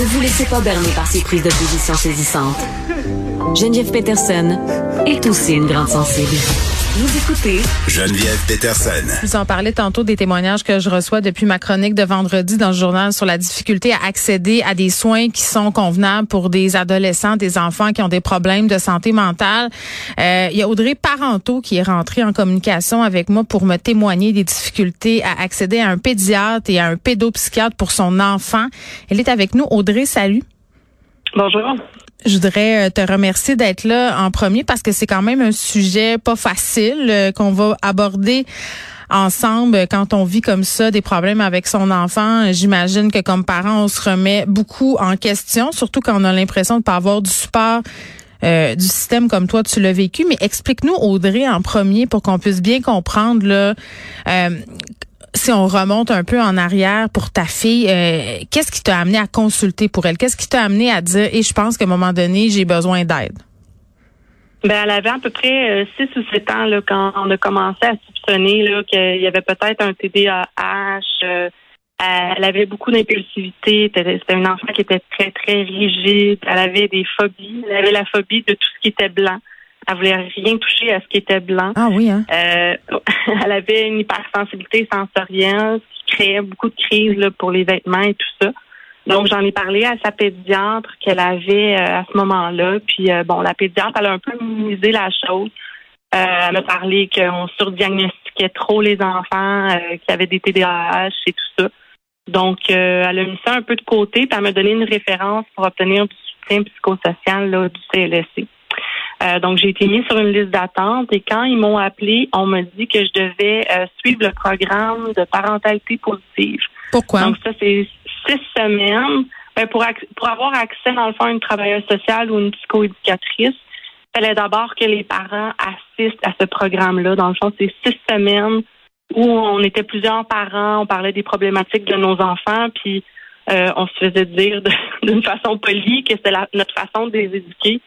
Ne vous laissez pas berner par ces prises de position saisissantes. Geneviève Peterson est aussi une grande sensible. Vous écoutez Geneviève Peterson. Vous en parlais tantôt des témoignages que je reçois depuis ma chronique de vendredi dans le journal sur la difficulté à accéder à des soins qui sont convenables pour des adolescents, des enfants qui ont des problèmes de santé mentale. Euh, il y a Audrey Parenteau qui est rentrée en communication avec moi pour me témoigner des difficultés à accéder à un pédiatre et à un pédopsychiatre pour son enfant. Elle est avec nous. Audrey, salut. Bonjour. Je voudrais euh, te remercier d'être là en premier parce que c'est quand même un sujet pas facile euh, qu'on va aborder ensemble quand on vit comme ça des problèmes avec son enfant. J'imagine que comme parent, on se remet beaucoup en question, surtout quand on a l'impression de pas avoir du support euh, du système comme toi tu l'as vécu. Mais explique-nous Audrey en premier pour qu'on puisse bien comprendre là. Euh, si on remonte un peu en arrière pour ta fille, euh, qu'est-ce qui t'a amené à consulter pour elle? Qu'est-ce qui t'a amené à dire, et je pense qu'à un moment donné, j'ai besoin d'aide? Ben, elle avait à peu près 6 ou 7 ans là, quand on a commencé à soupçonner qu'il y avait peut-être un TDAH. Euh, elle avait beaucoup d'impulsivité. C'était une enfant qui était très, très rigide. Elle avait des phobies. Elle avait la phobie de tout ce qui était blanc. Elle voulait rien toucher à ce qui était blanc. Ah oui, hein? Euh, elle avait une hypersensibilité sensorielle qui créait beaucoup de crises là, pour les vêtements et tout ça. Donc, j'en ai parlé à sa pédiatre qu'elle avait euh, à ce moment-là. Puis, euh, bon, la pédiatre, elle a un peu minimisé la chose. Euh, elle m'a parlé qu'on surdiagnostiquait trop les enfants qui avaient des TDAH et tout ça. Donc, elle a mis ça un peu de côté, puis elle m'a donné une référence pour obtenir du soutien psychosocial là, du CLSC. Euh, donc, j'ai été mise sur une liste d'attente et quand ils m'ont appelé, on m'a dit que je devais euh, suivre le programme de parentalité positive. Pourquoi? Donc, ça, c'est six semaines. Ben, pour, pour avoir accès, dans le fond, à une travailleuse sociale ou une psychoéducatrice, il fallait d'abord que les parents assistent à ce programme-là. Dans le fond, c'est six semaines où on était plusieurs parents, on parlait des problématiques de nos enfants, puis euh, on se faisait dire d'une façon polie que c'était notre façon de les éduquer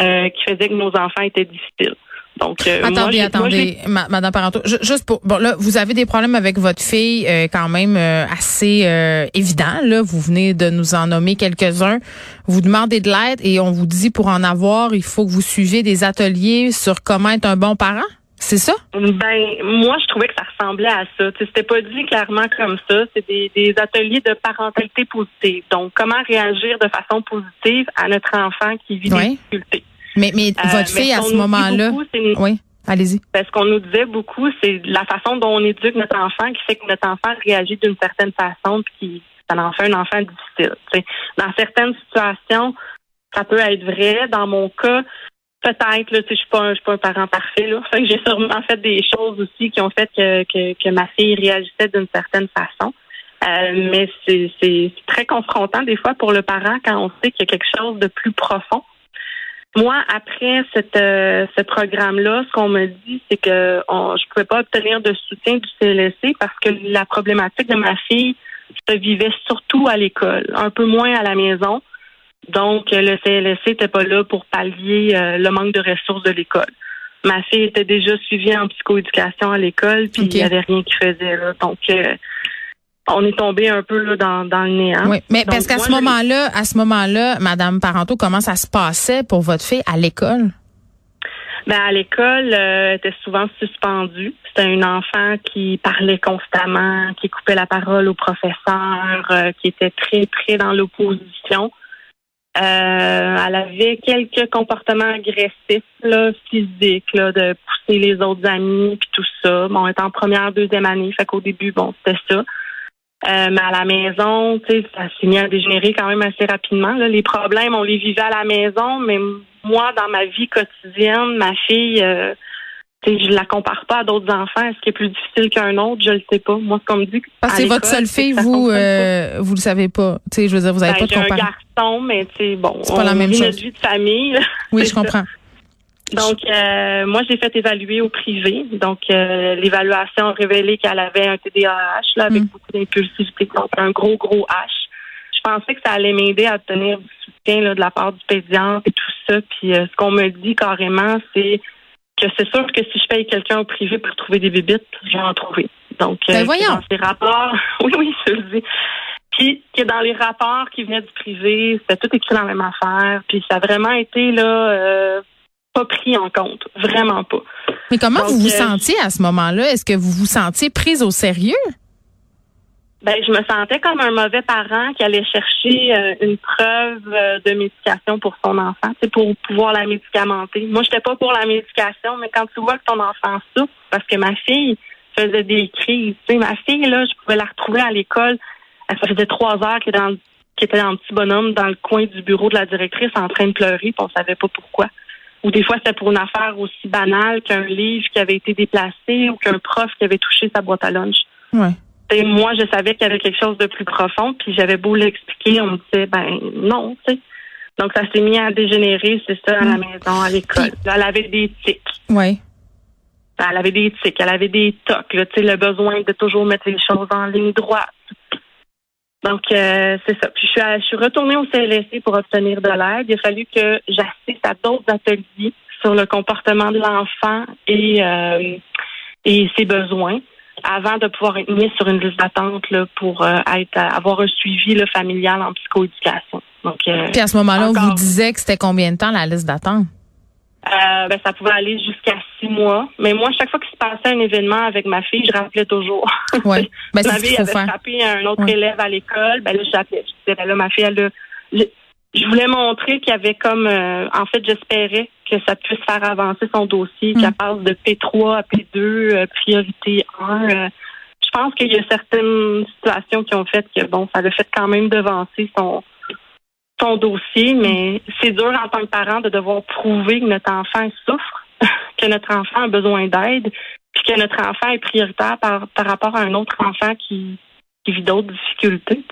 euh, qui faisait que nos enfants étaient difficiles. Donc, euh, attendez, moi, attendez, moi, Madame Parenteau, juste pour bon là, vous avez des problèmes avec votre fille euh, quand même euh, assez euh, évidents là. Vous venez de nous en nommer quelques-uns. Vous demandez de l'aide et on vous dit pour en avoir, il faut que vous suiviez des ateliers sur comment être un bon parent. C'est ça? Ben, moi, je trouvais que ça ressemblait à ça. C'était pas dit clairement comme ça. C'est des, des, ateliers de parentalité positive. Donc, comment réagir de façon positive à notre enfant qui vit des difficultés? Mais, mais euh, votre fille, à ce moment-là. Oui. Allez-y. Parce qu'on nous disait beaucoup, c'est la façon dont on éduque notre enfant qui fait que notre enfant réagit d'une certaine façon puis qui ça en fait un enfant difficile. Dans certaines situations, ça peut être vrai. Dans mon cas, Peut-être, là, je suis pas, je suis pas un parent parfait, là. Fait que j'ai sûrement fait des choses aussi qui ont fait que, que, que ma fille réagissait d'une certaine façon. Euh, mais c'est très confrontant des fois pour le parent quand on sait qu'il y a quelque chose de plus profond. Moi, après cette, euh, ce programme-là, ce qu'on me dit, c'est que on, je pouvais pas obtenir de soutien du CLSC parce que la problématique de ma fille se vivait surtout à l'école, un peu moins à la maison. Donc, le CLSC n'était pas là pour pallier euh, le manque de ressources de l'école. Ma fille était déjà suivie en psychoéducation à l'école, puis il n'y avait rien qui faisait là. Donc, euh, on est tombé un peu là, dans, dans le néant. Oui, mais parce qu'à ce moment-là, à ce moment-là, Madame Parenteau, comment ça se passait pour votre fille à l'école? Ben, à l'école, euh, elle était souvent suspendue. C'était un enfant qui parlait constamment, qui coupait la parole au professeur, euh, qui était très, très dans l'opposition. Euh, elle avait quelques comportements agressifs, là, physiques, là, de pousser les autres amis, puis tout ça. Bon, elle était en première, deuxième année, fait qu'au début, bon, c'était ça. Euh, mais à la maison, tu sais, ça s'est mis à dégénérer quand même assez rapidement. Là. Les problèmes, on les vivait à la maison, mais moi, dans ma vie quotidienne, ma fille, euh, je la compare pas à d'autres enfants. Est-ce qu'il est plus difficile qu'un autre? Je le sais pas. Moi, ce qu'on me dit. Parce que c'est votre seule fille, vous, euh, vous le savez pas. Tu sais, je veux dire, vous avez ben, pas de comparaison. un garçon, mais tu sais, bon. C'est pas la même vit chose. notre vie de famille. Oui, je comprends. Donc, euh, moi, j'ai fait évaluer au privé. Donc, euh, l'évaluation a révélé qu'elle avait un TDAH, là, avec Mm. beaucoup d'impulsivité, donc un gros, gros H. Je pensais que ça allait m'aider à obtenir du soutien là, de la part du pédiatre et tout ça. Puis, euh, ce qu'on me dit carrément, c'est que c'est sûr que si je paye quelqu'un au privé pour trouver des bébites, je vais en trouver. Donc, Ben c'est voyons. dans ces rapports, oui, oui, je le dis. Puis, que dans les rapports qui venaient du privé, c'était tout écrit dans la même affaire. Puis, ça a vraiment été, là, euh, pas pris en compte. Vraiment pas. Mais comment Donc, vous vous euh, sentiez à ce moment-là? Est-ce que vous vous sentiez prise au sérieux? Ben, je me sentais comme un mauvais parent qui allait chercher euh, une preuve euh, de médication pour son enfant, c'est pour pouvoir la médicamenter. Moi, j'étais pas pour la médication, mais quand tu vois que ton enfant souffre, parce que ma fille faisait des crises, tu sais, ma fille là, je pouvais la retrouver à l'école. Elle ça faisait trois heures qu'elle était dans le- qu'elle était dans le petit bonhomme dans le coin du bureau de la directrice en train de pleurer, puis on savait pas pourquoi. Ou des fois, c'était pour une affaire aussi banale qu'un livre qui avait été déplacé ou qu'un prof qui avait touché sa boîte à lunch. Ouais. Et moi, je savais qu'il y avait quelque chose de plus profond, puis j'avais beau l'expliquer, on me disait, ben non, tu sais. Donc, ça s'est mis à dégénérer, c'est ça, à la maison, à l'école. Elle avait des tics. Ouais. Elle avait des tics, elle avait des tocs, là, tu sais, le besoin de toujours mettre les choses en ligne droite. Donc, euh, c'est ça. Puis, je suis, à- je suis retournée au CLSC pour obtenir de l'aide. Il a fallu que j'assiste à d'autres ateliers sur le comportement de l'enfant et, euh, et ses besoins avant de pouvoir être mis sur une liste d'attente là, pour euh, être, avoir un suivi là, familial en psychoéducation. Donc, euh, Puis à ce moment-là, on vous disait que c'était combien de temps la liste d'attente? Euh, ben, ça pouvait aller jusqu'à six mois. Mais moi, chaque fois qu'il se passait un événement avec ma fille, je rappelais toujours. Ouais. Ben, ma fille avait faire. frappé un autre Ouais. élève à l'école. Ben là. Je disais, ben là, ma fille, elle a... Je, je voulais montrer qu'il y avait comme... euh, en fait, j'espérais que ça puisse faire avancer son dossier, Mm. qu'elle passe de P3 à P2, euh, priorité 1. euh. je pense qu'il y a certaines situations qui ont fait que, bon, ça l'a fait quand même devancer son son dossier, mais c'est dur en tant que parent de devoir prouver que notre enfant souffre, que notre enfant a besoin d'aide, puis que notre enfant est prioritaire par, par rapport à un autre enfant qui, qui vit d'autres difficultés.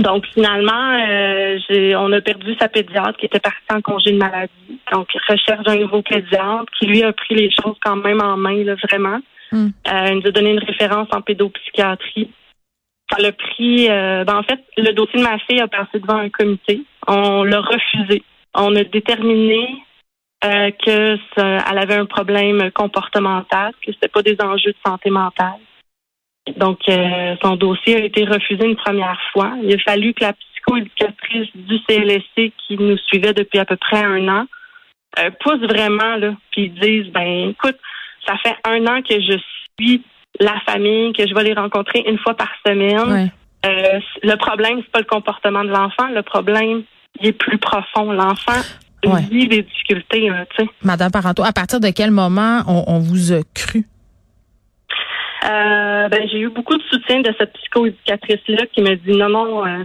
Donc finalement, euh, on a perdu sa pédiatre qui était partie en congé de maladie. Donc recherche d'un nouveau pédiatre qui lui a pris les choses quand même en main, là, vraiment. Mm. Euh, il nous a donné une référence en pédopsychiatrie. Ça l'a pris. euh, ben, en fait, le dossier de ma fille a passé devant un comité. On l'a refusé. On a déterminé euh, que ça- elle avait un problème comportemental, que c'était pas des enjeux de santé mentale. Donc, euh, son dossier a été refusé une première fois. Il a fallu que la psychoéducatrice du CLSC qui nous suivait depuis à peu près un an euh, pousse vraiment là, puis dise ben écoute, ça fait un an que je suis la famille, que je vais les rencontrer une fois par semaine. Ouais. Euh, le problème, c'est pas le comportement de l'enfant. Le problème, il est plus profond. L'enfant Ouais. vit des difficultés, là. Madame Parenteau, à partir de quel moment on, on vous a cru? Euh, ben, j'ai eu beaucoup de soutien de cette psychoéducatrice-là qui me dit non, non, euh,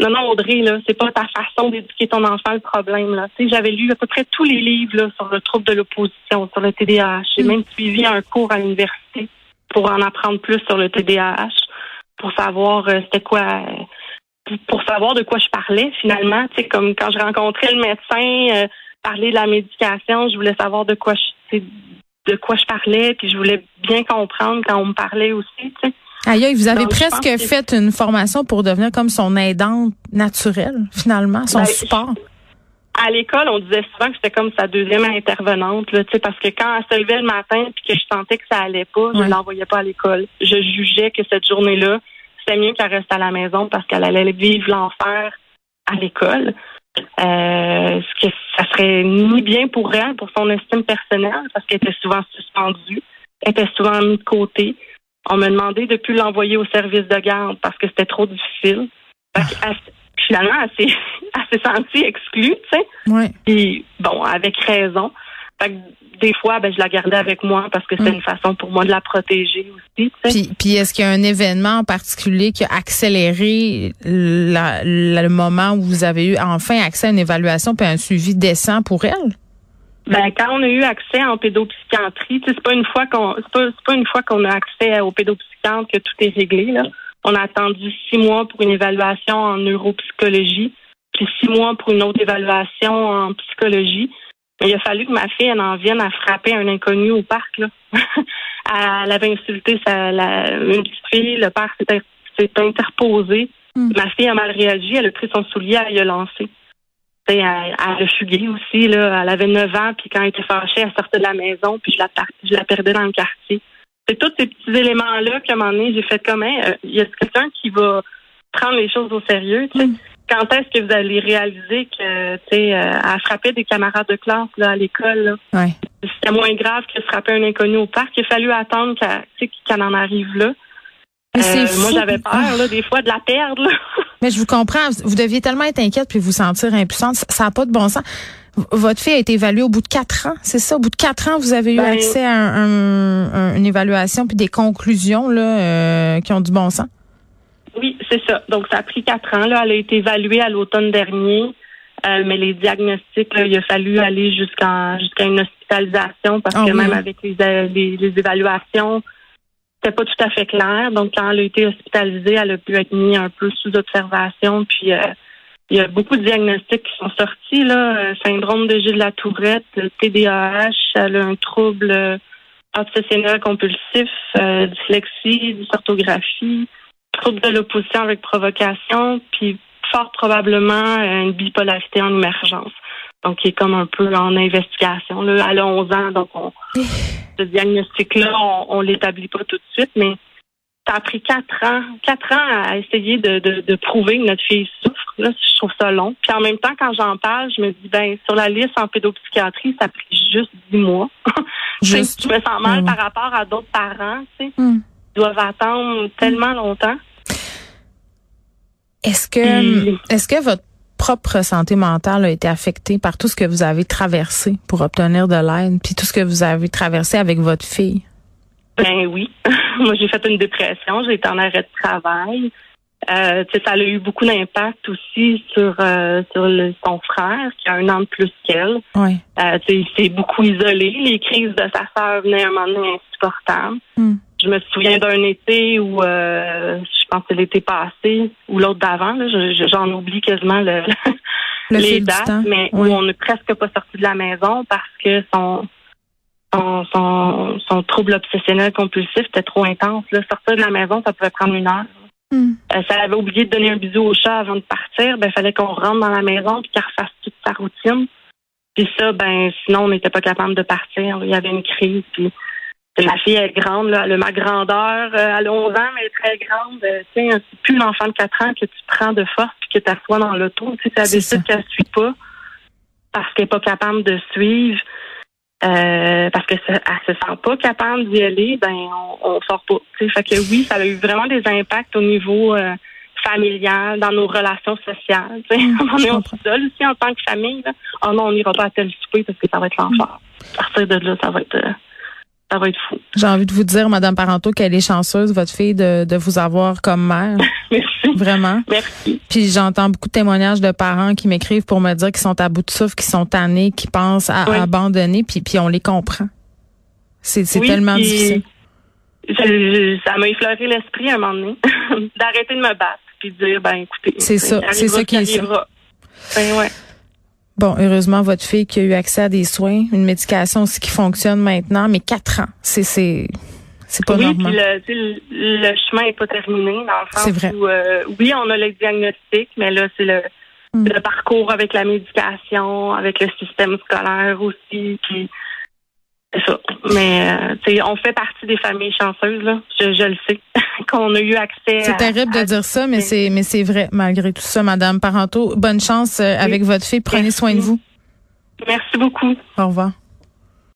non, non, Audrey, là, c'est pas ta façon d'éduquer ton enfant le problème, là. Tu sais, j'avais lu à peu près tous les livres, là, sur le trouble de l'opposition, sur le TDAH. J'ai Mm. même suivi un cours à l'université pour en apprendre plus sur le TDAH, pour savoir euh, c'était quoi, euh, pour- pour savoir de quoi je parlais finalement. Tu sais, comme quand je rencontrais le médecin, euh, parler de la médication, je voulais savoir de quoi je, de quoi je parlais, puis je voulais bien comprendre quand on me parlait aussi. Tu sais. Aïe, vous avez Donc, presque que- fait une formation pour devenir comme son aidante naturelle, finalement, son Ben, support. À l'école, on disait souvent que j'étais comme sa deuxième intervenante, là, tu sais, parce que quand elle se levait le matin puis que je sentais que ça allait pas, je Ouais. l'envoyais pas à l'école. Je jugeais que cette journée-là, c'était mieux qu'elle reste à la maison parce qu'elle allait vivre l'enfer à l'école. Euh, ce que ça serait ni bien pour elle, pour son estime personnelle, parce qu'elle était souvent suspendue, elle était souvent mise de côté. On m'a demandé de plus l'envoyer au service de garde parce que c'était trop difficile. Fait qu'elle- finalement, elle s'est, elle s'est sentie exclue, tu sais. Ouais. Puis, bon, avec raison. Fait que des fois, ben, je la gardais avec moi parce que c'était Mm. une façon pour moi de la protéger aussi, tu sais. Puis, puis est-ce qu'il y a un événement en particulier qui a accéléré la- la- le moment où vous avez eu enfin accès à une évaluation puis un suivi décent pour elle? Ben, quand on a eu accès en pédopsychiatrie, c'est pas une fois qu'on c'est pas, pas une fois qu'on a accès au pédopsychiatre que tout est réglé. Là. On a attendu six mois pour une évaluation en neuropsychologie, puis six mois pour une autre évaluation en psychologie. Il a fallu que ma fille elle en vienne à frapper un inconnu au parc. Là. elle avait insulté sa, la, une petite fille, le père s'est interposé. Mm. Ma fille a mal réagi, elle a pris son soulier, elle y a lancé. Elle, elle a fugué aussi. Là. Elle avait 9 ans, puis quand elle était fâchée, elle sortait de la maison, puis je la, je la perdais dans le quartier. C'est tous ces petits éléments-là qu'à un moment donné, j'ai fait comme, Hein, euh, il y a quelqu'un qui va prendre les choses au sérieux. tu sais. Quand est-ce que vous allez réaliser que, tu sais, euh, elle frappait des camarades de classe là, à l'école? Ouais. c'était moins grave que frapper un inconnu au parc. Il a fallu attendre qu'elle en arrive là. Euh, moi, j'avais peur, là, des fois, de la perdre. là. Mais je vous comprends. Vous deviez tellement être inquiète puis vous sentir impuissante. Ça n'a pas de bon sens. V- Votre fille a été évaluée au bout de quatre ans, c'est ça? Au bout de quatre ans, vous avez eu Ben- accès à un- un- une évaluation puis des conclusions là, euh, qui ont du bon sens? Oui, c'est ça. Donc, ça a pris quatre ans. Là. Elle a été évaluée à l'automne dernier. Euh, mais les diagnostics, là, il a fallu aller jusqu'à jusqu'à une hospitalisation parce Ah que oui, même hein. avec les, euh, les, les évaluations, c'était pas tout à fait clair. Donc, quand elle a été hospitalisée, elle a pu être mise un peu sous observation. Puis, euh, il y a beaucoup de diagnostics qui sont sortis. Là. Euh, syndrome de Gilles de la Tourette, TDAH, elle a un trouble euh, obsessionnel compulsif, euh, dyslexie, dysorthographie, trouble de l'opposition avec provocation, puis fort probablement euh, une bipolarité en émergence. Donc, qui est comme un peu en investigation. Là. Elle a 11 ans, donc on, ce diagnostic-là, on, on l'établit pas tout de suite, mais ça a pris quatre ans, quatre ans à essayer de, de, de prouver que notre fille souffre. Là, je trouve ça long. Puis en même temps, quand j'en parle, je me dis, ben sur la liste en pédopsychiatrie, ça a pris juste dix mois. Juste. je me sens mal Mhm. par rapport à d'autres parents, tu sais, Hmm. qui doivent attendre tellement longtemps. Est-ce que est-ce que votre propre santé mentale a été affectée par tout ce que vous avez traversé pour obtenir de l'aide, puis tout ce que vous avez traversé avec votre fille? Ben oui. Moi, j'ai fait une dépression. J'ai été en arrêt de travail. Euh, ça a eu beaucoup d'impact aussi sur euh, sur le- son frère qui a un an de plus qu'elle. Oui. Euh, il s'est beaucoup isolé. Les crises de sa sœur venaient à un moment donné insupportables. Hmm. Je me souviens d'un été où, euh, je pense que c'est l'été passé ou l'autre d'avant. J'en oublie quasiment le, Le les dates, mais Oui. où on n'est presque pas sorti de la maison parce que son son, son, son trouble obsessionnel compulsif était trop intense. Là. Sortir de la maison, ça pouvait prendre une heure. Hmm. Euh, elle avait oublié de donner un bisou au chat avant de partir, ben fallait qu'on rentre dans la maison puis qu'elle refasse toute sa routine. Puis ça, ben sinon on n'était pas capable de partir. Il y avait une crise. Puis ma fille est grande, là, elle a ma grandeur, euh, elle a 11 ans, mais elle est très grande. Euh, tu sais, c'est plus l'enfant de 4 ans que tu prends de force puis que tu assois dans l'auto. Tu sais, elle décide qu'elle suit pas parce qu'elle n'est pas capable de suivre. euh, parce que ça- elle se sent pas capable d'y aller, ben on, on sort pas. tu sais. Fait que oui, ça a eu vraiment des impacts au niveau euh, familial, dans nos relations sociales. tu sais. on est comprends. seul aussi en tant que famille. Là. Oh non, on n'ira pas à tel souper parce que ça va être l'enfer. À partir de là, ça va être euh, ça va être fou. J'ai envie de vous dire, Madame Parenteau, qu'elle est chanceuse, votre fille, de, de vous avoir comme mère. Merci. Vraiment. Merci. Puis j'entends beaucoup de témoignages de parents qui m'écrivent pour me dire qu'ils sont à bout de souffle, qu'ils sont tannés, qu'ils pensent à Oui. abandonner, puis, puis on les comprend. C'est Oui, tellement difficile. je- je- ça m'a effleuré l'esprit à un moment donné d'arrêter de me battre puis de dire ben écoutez, C'est ça, c'est ça qui est ça. Ben ouais. Bon, heureusement, votre fille qui a eu accès à des soins, une médication aussi qui fonctionne maintenant, mais quatre ans, c'est c'est c'est pas oui, normal. puis le, le, le chemin n'est pas terminé dans le sens C'est vrai. où euh, oui, on a le diagnostic, mais là c'est le Mm. le parcours avec la médication, avec le système scolaire aussi, puis c'est ça. Mais euh, on fait partie des familles chanceuses là. Je, je le sais. qu'on a eu accès. C'est terrible de dire ça, mais c'est mais c'est vrai malgré tout ça, Madame Parenteau. Bonne chance euh, avec votre fille. Prenez soin de vous. Merci beaucoup. Au revoir.